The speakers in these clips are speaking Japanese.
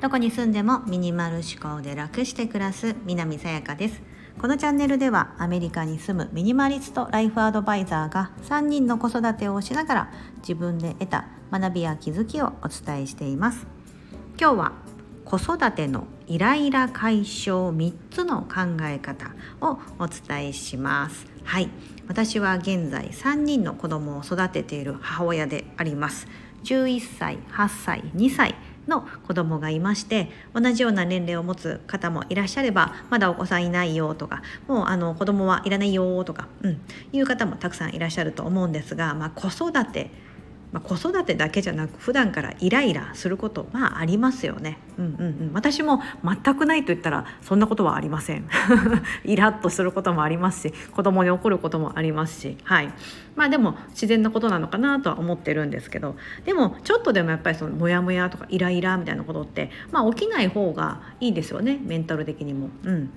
どこに住んでもミニマル思考で楽して暮らす南さやかです。このチャンネルではアメリカに住むミニマリストライフアドバイザーが3人の子育てをしながら自分で得た学びや気づきをお伝えしています。今日は子育てのイライラ解消3つの考え方をお伝えします。はい。私は現在3人の子供を育てている母親であります。11歳8歳2歳の子供がいまして同じような年齢を持つ方もいらっしゃればまだお子さんいないよとかもうあの子供はいらないよとか、うん、いう方もたくさんいらっしゃると思うんですが、まあ、子育てまあ、子育てだけじゃなく普段からイライラすることまあありますよね。うんうんうん、私も全くないと言ったらそんなことはありません。イラッとすることもありますし子供に怒ることもありますし、はい、まあでも自然なことなのかなとは思ってるんですけどでもちょっとでもやっぱりそのモヤモヤとかイライラみたいなことってまあ起きない方がいいですよねメンタル的にも。うん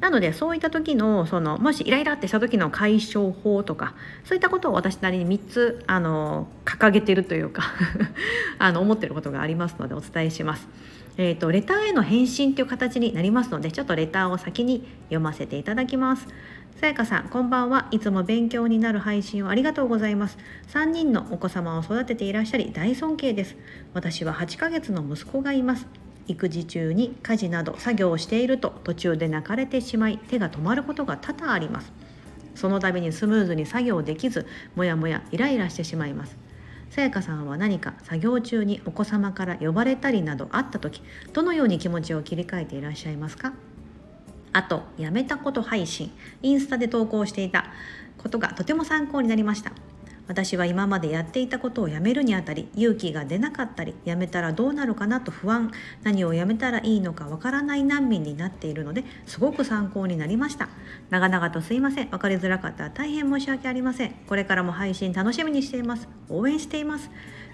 なのでそういった時のそのもしイライラってした時の解消法とかそういったことを私なりに3つあの掲げてるというか あの思ってることがありますのでお伝えします。えーと、レターへの返信という形になりますのでちょっとレターを先に読ませていただきます。さやかさんこんばんはいつも勉強になる配信をありがとうございます3人のお子様を育てていらっしゃり大尊敬です私は8ヶ月の息子がいます育児中に家事など作業をしていると途中で泣かれてしまい手が止まることが多々あります。その度にスムーズに作業できずもやもやイライラしてしまいます。さやかさんは何か作業中にお子様から呼ばれたりなどあった時どのように気持ちを切り替えていらっしゃいますか？あとやめたこと配信インスタで投稿していたことがとても参考になりました。私は今までやっていたことをやめるにあたり勇気が出なかったりやめたらどうなるかなと不安何をやめたらいいのかわからない難民になっているのですごく参考になりました。長々とすいません。分かりづらかったら大変申し訳ありません。これからも配信楽しみにしています。応援しています。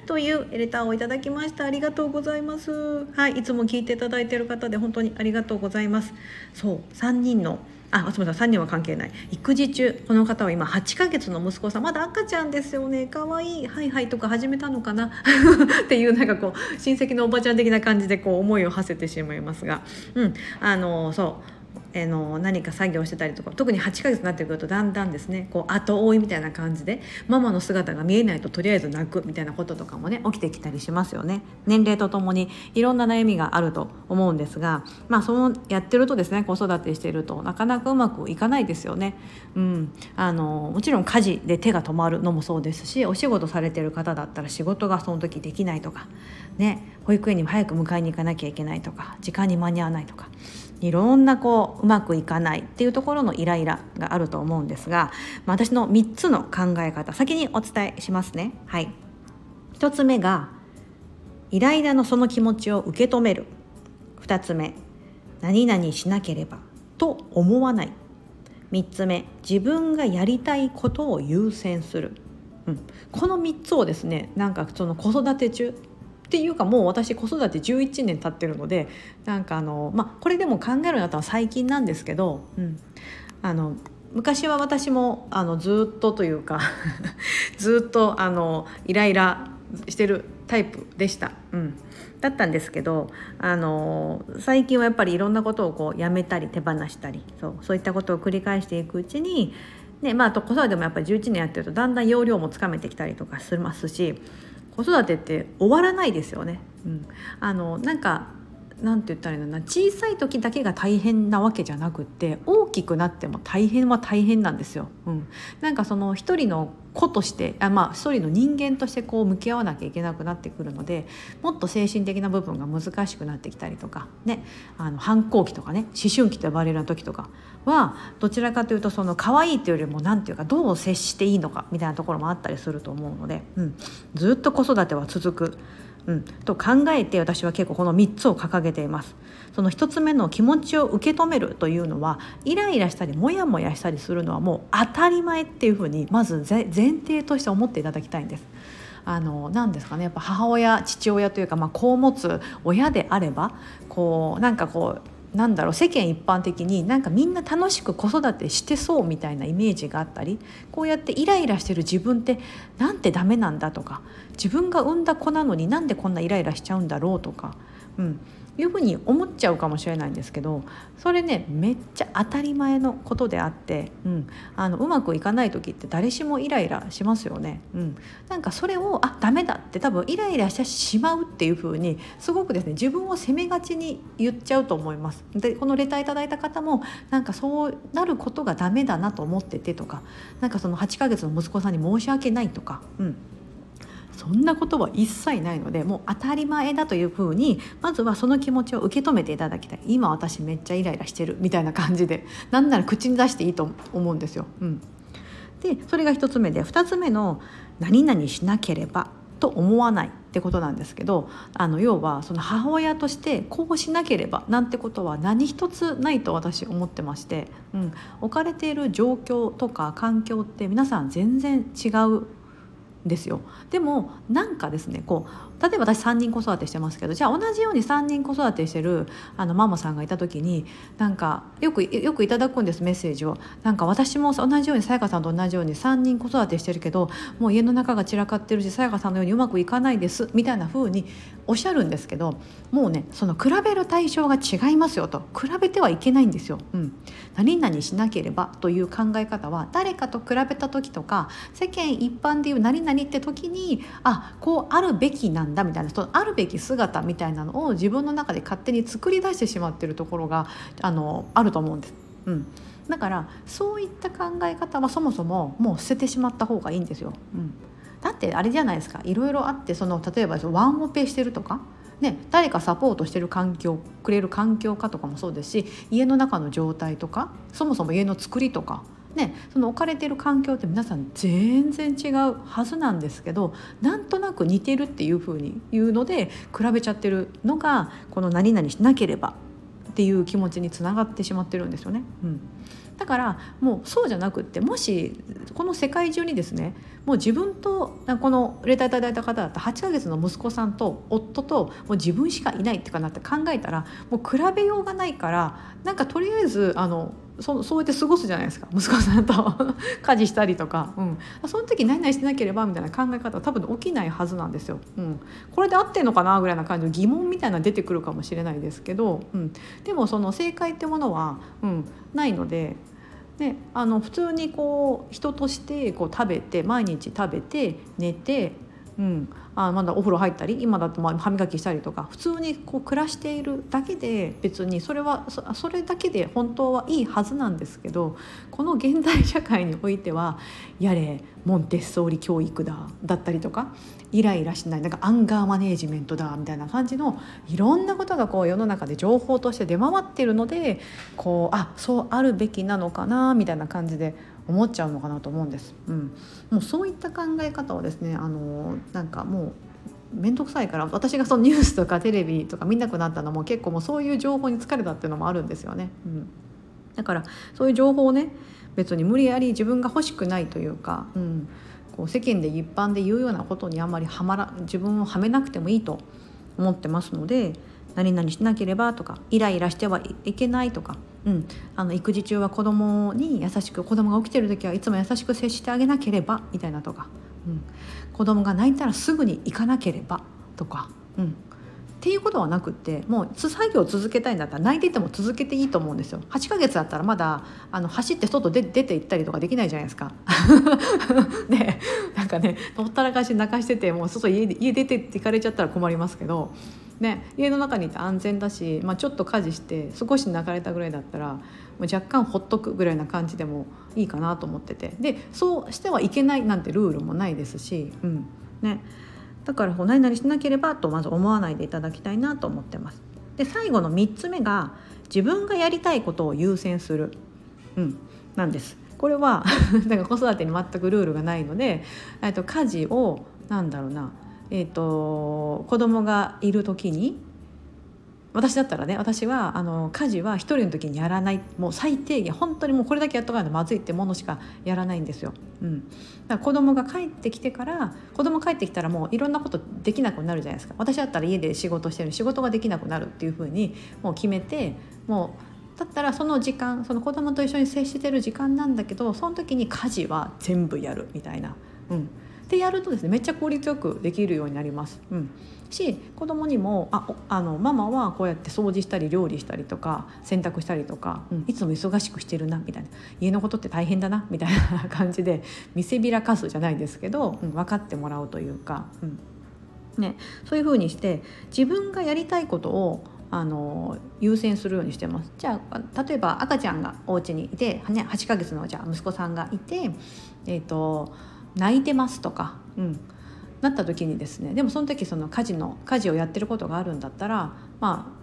というレターをいただきましたありがとうございます。はいいつも聞いていただいている方で本当にありがとうございます。そう3人のあ松本さん3人は関係ない。育児中この方は今8ヶ月の息子さん。まだ赤ちゃんですよね。かわい。いはいはいとか始めたのかな。っていうなんかこう親戚のおばちゃん的な感じでこう思いを馳せてしまいますが。うん。あのそう。えの何か作業してたりとか特に8ヶ月になってくるとだんだんですねこう後追いみたいな感じでママの姿が見えないととりあえず泣くみたいなこととかもね起きてきたりしますよね。年齢とともにいろんな悩みがあると思うんですがまあそのやってるとですね子育てしているとなかなかうまくいかないですよね。うん、あのもちろん家事で手が止まるのもそうですしお仕事されてる方だったら仕事がその時できないとかね保育園にも早く迎えに行かなきゃいけないとか時間に間に合わないとか。いろんなこううまくいかないっていうところのイライラがあると思うんですが、まあ、私の3つの考え方先にお伝えしますね。はい、1つ目がイライラのその気持ちを受け止める。2つ目何々しなければと思わない。3つ目自分がやりたいことを優先する、うん、この3つをですねなんかその子育て中っていうかもう私子育て11年経ってるのでなんかあの、まあ、これでも考えるようになったのは最近なんですけど、うん、あの昔は私もあのずっとというか ずっとあのイライラしてるタイプでした。うんだったんですけどあの最近はやっぱりいろんなことをこうやめたり手放したりそうそういったことを繰り返していくうちに、ねまあ、子育てもやっぱり11年やってるとだんだん容量もつかめてきたりとかしますし子育てって終わらないですよね。うん、あのなんかなんて言ったらいいのな小さい時だけが大変なわけじゃなくって大きくなっても大変は大変なんですよ。うん、なんかその一人の子としてあまあ一人の人間としてこう向き合わなきゃいけなくなってくるのでもっと精神的な部分が難しくなってきたりとかねあの反抗期とかね思春期と呼ばれる時とかはどちらかというとその可愛いというよりも何ていうかどう接していいのかみたいなところもあったりすると思うので、うん、ずっと子育ては続く。うん、と考えて私は結構この3つを掲げています。その1つ目の気持ちを受け止めるというのはイライラしたりモヤモヤしたりするのはもう当たり前っていうふうにまず前提として思っていただきたいんです。あの何ですかねやっぱ母親父親というか、まあ、子を持つ親であればこうなんかこうなんだろう世間一般的になんかみんな楽しく子育てしてそうみたいなイメージがあったりこうやってイライラしてる自分ってなんてダメなんだとか自分が産んだ子なのになんでこんなイライラしちゃうんだろうとか、うん、いうふうに思っちゃうかもしれないんですけどそれねめっちゃ当たり前のことであって、うん、あのうまくいかない時って誰しもイライラしますよね。うん、なんかそれをあダメだって多分イライラしてしまうっていうふうにすごくですね自分を責めがちに言っちゃうと思います。でこのレターいただいた方もなんかそうなることがダメだなと思っててとかなんかその8ヶ月の息子さんに申し訳ないとか。うんそんなことは一切ないのでもう当たり前だというふうにまずはその気持ちを受け止めていただきたい。今私めっちゃイライラしてるみたいな感じでなんなら口に出していいと思うんですよ。うん、でそれが1つ目で2つ目の「何々しなければ」と思わないってことなんですけどあの要はその母親としてこうしなければなんてことは何一つないと私思ってまして、うん、置かれている状況とか環境って皆さん全然違うですよ。でもなんかですねこう例えば私3人子育てしてますけどじゃあ同じように3人子育てしてるあのママさんがいた時になんかよくよくいただくんですメッセージを。なんか私も同じようにさやかさんと同じように3人子育てしてるけどもう家の中が散らかってるしさやかさんのようにうまくいかないですみたいな風におっしゃるんですけどもうねその比べる対象が違いますよと。比べてはいけないんですよ。うん、何々しなければという考え方は誰かと比べた時とか世間一般でいう何々って時にあこうあるべきなんだみたいなそのあるべき姿みたいなのを自分の中で勝手に作り出してしまってるところがあのあると思うんです。うんだからそういった考え方はそもそももう捨ててしまった方がいいんですよ。うん、だってあれじゃないですかいろいろあってその例えばワンオペしてるとか、ね、誰かサポートしてる環境くれる環境かとかもそうですし家の中の状態とかそもそも家の作りとかね、その置かれてる環境って皆さん全然違うはずなんですけどなんとなく似てるっていうふうに言うので比べちゃってるのがこの「何々しなければ」っていう気持ちにつながってしまってるんですよね。うんだからもうそうじゃなくってもしこの世界中にですねもう自分とこのレターいただいた方だった8ヶ月の息子さんと夫ともう自分しかいないってかなって考えたらもう比べようがないからなんかとりあえずあのそそうやって過ごすじゃないですか。息子さんと。家事したりとか、うん、その時何々してなければみたいな考え方は多分起きないはずなんですよ。うん、これで合ってんのかなぐらいな感じの疑問みたいな出てくるかもしれないですけど、うん、でもその正解ってものは、うん、ないので。であの普通にこう人としてこう食べて毎日食べて寝て、うん、あまだお風呂入ったり今だとまあ歯磨きしたりとか普通にこう暮らしているだけで別にそれはそれだけで本当はいいはずなんですけどこの現代社会においてはやれモンテッソーリ教育だだったりとかイライラしないなんかアンガーマネージメントだみたいな感じのいろんなことがこう世の中で情報として出回っているのでこうあそうあるべきなのかなみたいな感じで思っちゃうのかなと思うんです。うん、もうそういった考え方をですねあのなんかもう面倒くさいから私がそのニュースとかテレビとか見なくなったのも結構もうそういう情報に疲れたっていうのもあるんですよね。うん、だからそういう情報をね別に無理やり自分が欲しくないというか、うん、こう世間で一般で言うようなことにあんまりはまら自分をはめなくてもいいと思ってますので何々しなければとかイライラしてはいけないとか、うん、あの育児中は子供に優しく子供が起きてる時はいつも優しく接してあげなければみたいなとか、うん、子供が泣いたらすぐに行かなければとか、うん、っていうことはなくってもう作業を続けたいんだったら泣いてても続けていいと思うんですよ。8ヶ月だったらまだあの走って外で出て行ったりとかできないじゃないですか。で なんかねほったらかし泣かしててもう外家家出て行かれちゃったら困りますけど、ね、家の中にいて安全だし、まあ、ちょっと家事して少し泣かれたぐらいだったらもう若干ほっとくぐらいな感じでもいいかなと思ってて。でそうしてはいけないなんてルールもないですし、うん。ね、だから何々しなければとまず思わないでいただきたいなと思ってます。で最後の3つ目が自分がやりたいことを優先する、うん、なんです。これは だか子育てに全くルールがないのでと家事をなんだろうな、えーと、子供がいる時に私だったらね私はあの家事は一人の時にやらないもう最低限本当にもうこれだけやっとかないとまずいってものしかやらないんですよ。うん、だから子供が帰ってきてから子供帰ってきたらもういろんなことできなくなるじゃないですか私だったら家で仕事してる仕事ができなくなるっていうふうにもう決めてもうだったらその時間その子供と一緒に接してる時間なんだけどその時に家事は全部やるみたいな。うんでやるとですねめっちゃ効率よくできるようになります。うん、し子供にもああのママはこうやって掃除したり料理したりとか洗濯したりとか、うん、いつも忙しくしてるなみたいな。家のことって大変だなみたいな感じで見せびらかすじゃないですけど、うん、分かってもらうというか、うん。ね、そういうふうにして自分がやりたいことをあの優先するようにしてます。じゃあ例えば赤ちゃんがお家にいて、ね、8ヶ月のじゃあ息子さんがいて、えーと泣いてますとか、うん、なった時にですねでもその時その家事の家事をやってることがあるんだったらま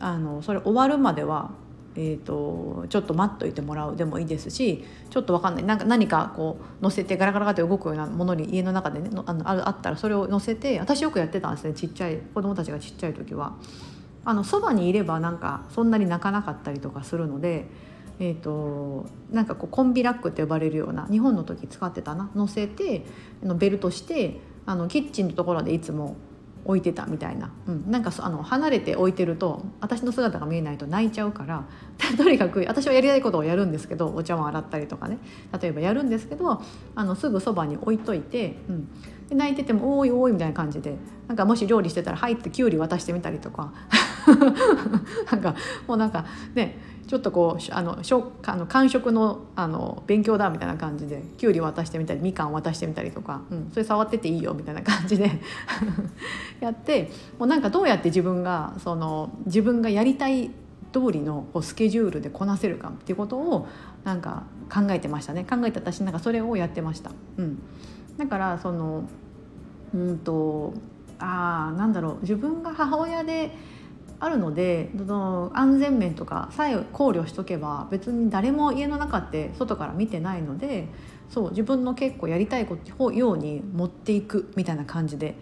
ああのそれ終わるまでは、えーと、ちょっと待っといてもらうでもいいですしちょっと分かんないなんか何かこう乗せてガラガラガラって動くようなものに家の中でねあのあったらそれを乗せて私よくやってたんですねちっちゃい子供たちがちっちゃい時は。あのそばにいればなんかそんなに泣かなかったりとかするのでえーと、なんかこうコンビラックって呼ばれるような日本の時使ってたな乗せてのベルトしてあのキッチンのところでいつも置いてたみたいな、うん、なんかあの離れて置いてると私の姿が見えないと泣いちゃうから とにかく私はやりたいことをやるんですけどお茶碗洗ったりとかね。例えばやるんですけどあのすぐそばに置いといて、うん、で泣いてても「おいおい」みたいな感じでなんかもし料理してたら「はい」ってきゅうり渡してみたりとか。なんかもうなんかねちょっとこうあのしょあの感触のあの勉強だみたいな感じできゅうり渡してみたりみかん渡してみたりとか、うん、それ触ってていいよみたいな感じで やってもうなんかどうやって自分がその自分がやりたい通りのこうスケジュールでこなせるかっていうことをなんか考えてましたね。考えて私なんかそれをやってました。うん、だからそのうんとあなんだろう。自分が母親であるのでその安全面とかさえ考慮しとけば別に誰も家の中って外から見てないのでそう自分の結構やりたいことように持っていくみたいな感じで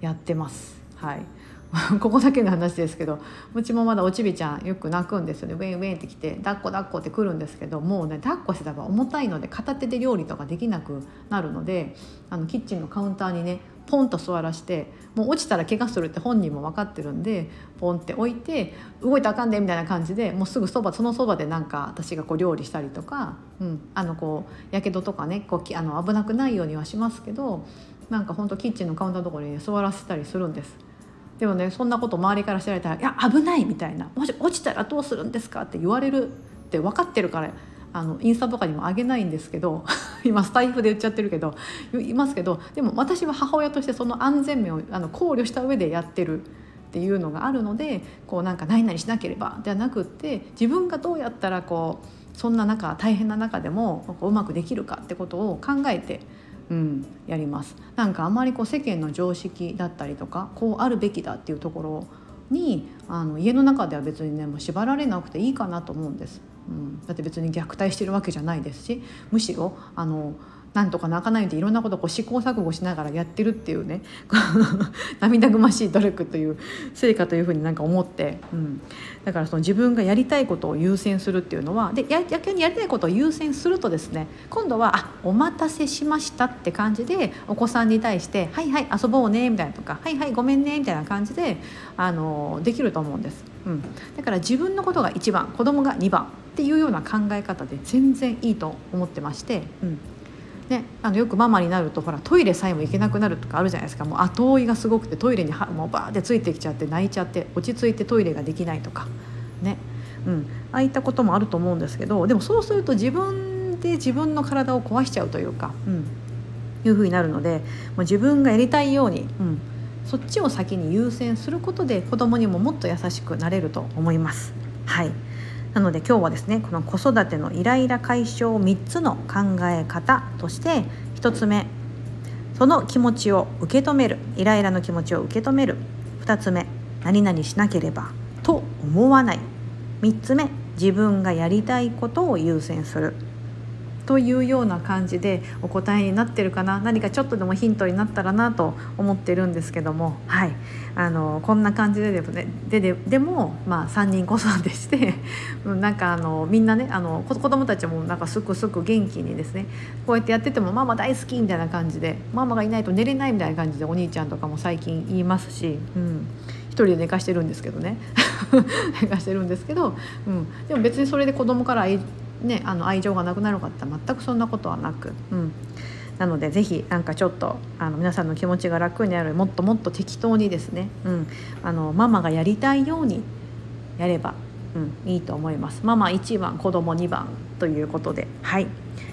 やってます。はい ここだけの話ですけどうちもまだおちびちゃんよく泣くんですよねウェンウェンって来て抱っこ抱っこってくるんですけどもうね抱っこしてたら重たいので片手で料理とかできなくなるのであのキッチンのカウンターにねポンと座らしてもう落ちたら怪我するって本人も分かってるんでポンって置いて動いたらあかんでみたいな感じでもうすぐそばそのそばでなんか私がこう料理したりとか、うん、あのこうやけどとかねこうあの危なくないようにはしますけどなんかほんとキッチンのカウンターのところに、ね、座らせたりするんです。でもねそんなこと周りから知られたら「いや危ない」みたいな「もし落ちたらどうするんですか?」って言われるって分かってるからあのインスタとかにも上げないんですけど 今スタイフで言っちゃってるけどいますけどでも私は母親としてその安全面をあの考慮した上でやってるっていうのがあるのでこうなんか何々しなければではなくって自分がどうやったらこうそんな中大変な中でもううまくできるかってことを考えて、うん、やります。なんかあまりこう世間の常識だったりとかこうあるべきだっていうところにあの家の中では別にねもう縛られなくていいかなと思うんです。うん、だって別に虐待してるわけじゃないですしむしろあのなんとか泣かないでいろんなことをこう試行錯誤しながらやってるっていうね 涙ぐましい努力という成果というふうになんか思って、うん、だからその自分がやりたいことを優先するっていうのはでや逆にやりたいことを優先するとですね今度は「あお待たせしました」って感じでお子さんに対して「はいはい遊ぼうね」みたいなとか「はいはいごめんね」みたいな感じであのできると思うんです。うん、だから自分のことが1番子供が2番。っていうような考え方で全然いいと思ってまして、うん、ね、あのよくママになるとほらトイレさえも行けなくなるとかあるじゃないですか。もう後追いがすごくてトイレにはもうバーってついてきちゃって泣いちゃって落ち着いてトイレができないとかね、うん、ああいったこともあると思うんですけどでもそうすると自分で自分の体を壊しちゃうというか、うん、いうふうになるのでもう自分がやりたいように、うん、そっちを先に優先することで子供にももっと優しくなれると思います。はいなので今日はですねこの子育てのイライラ解消3つの考え方として1つ目その気持ちを受け止める。イライラの気持ちを受け止める。2つ目何々しなければと思わない。3つ目自分がやりたいことを優先する。というような感じでお答えになってるかな何かちょっとでもヒントになったらなと思ってるんですけどもはい。あのこんな感じででもねでででも、まあ、3人子育てして なんかあのみんなねあの子供たちもなんかすくすく元気にですねこうやってやっててもママ大好きみたいな感じでママがいないと寝れないみたいな感じでお兄ちゃんとかも最近言いますし。うん。一人で寝かしてるんですけどね。寝かしてるんですけど、うん、でも別にそれで子供からね、あの愛情がなくなるかって全くそんなことはなく、うん、なのでぜひなんかちょっとあの皆さんの気持ちが楽になるもっともっと適当にですね、うん、あのママがやりたいようにやれば、うん、いいと思います。ママ1番子供2番ということで。はい。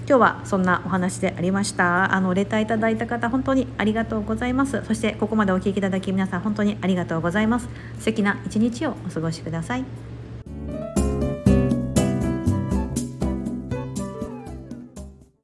今日はそんなお話でありました。あのレターいただいた方本当にありがとうございます。そしてここまでお聞きいただき皆さん本当にありがとうございます。素敵な一日をお過ごしください。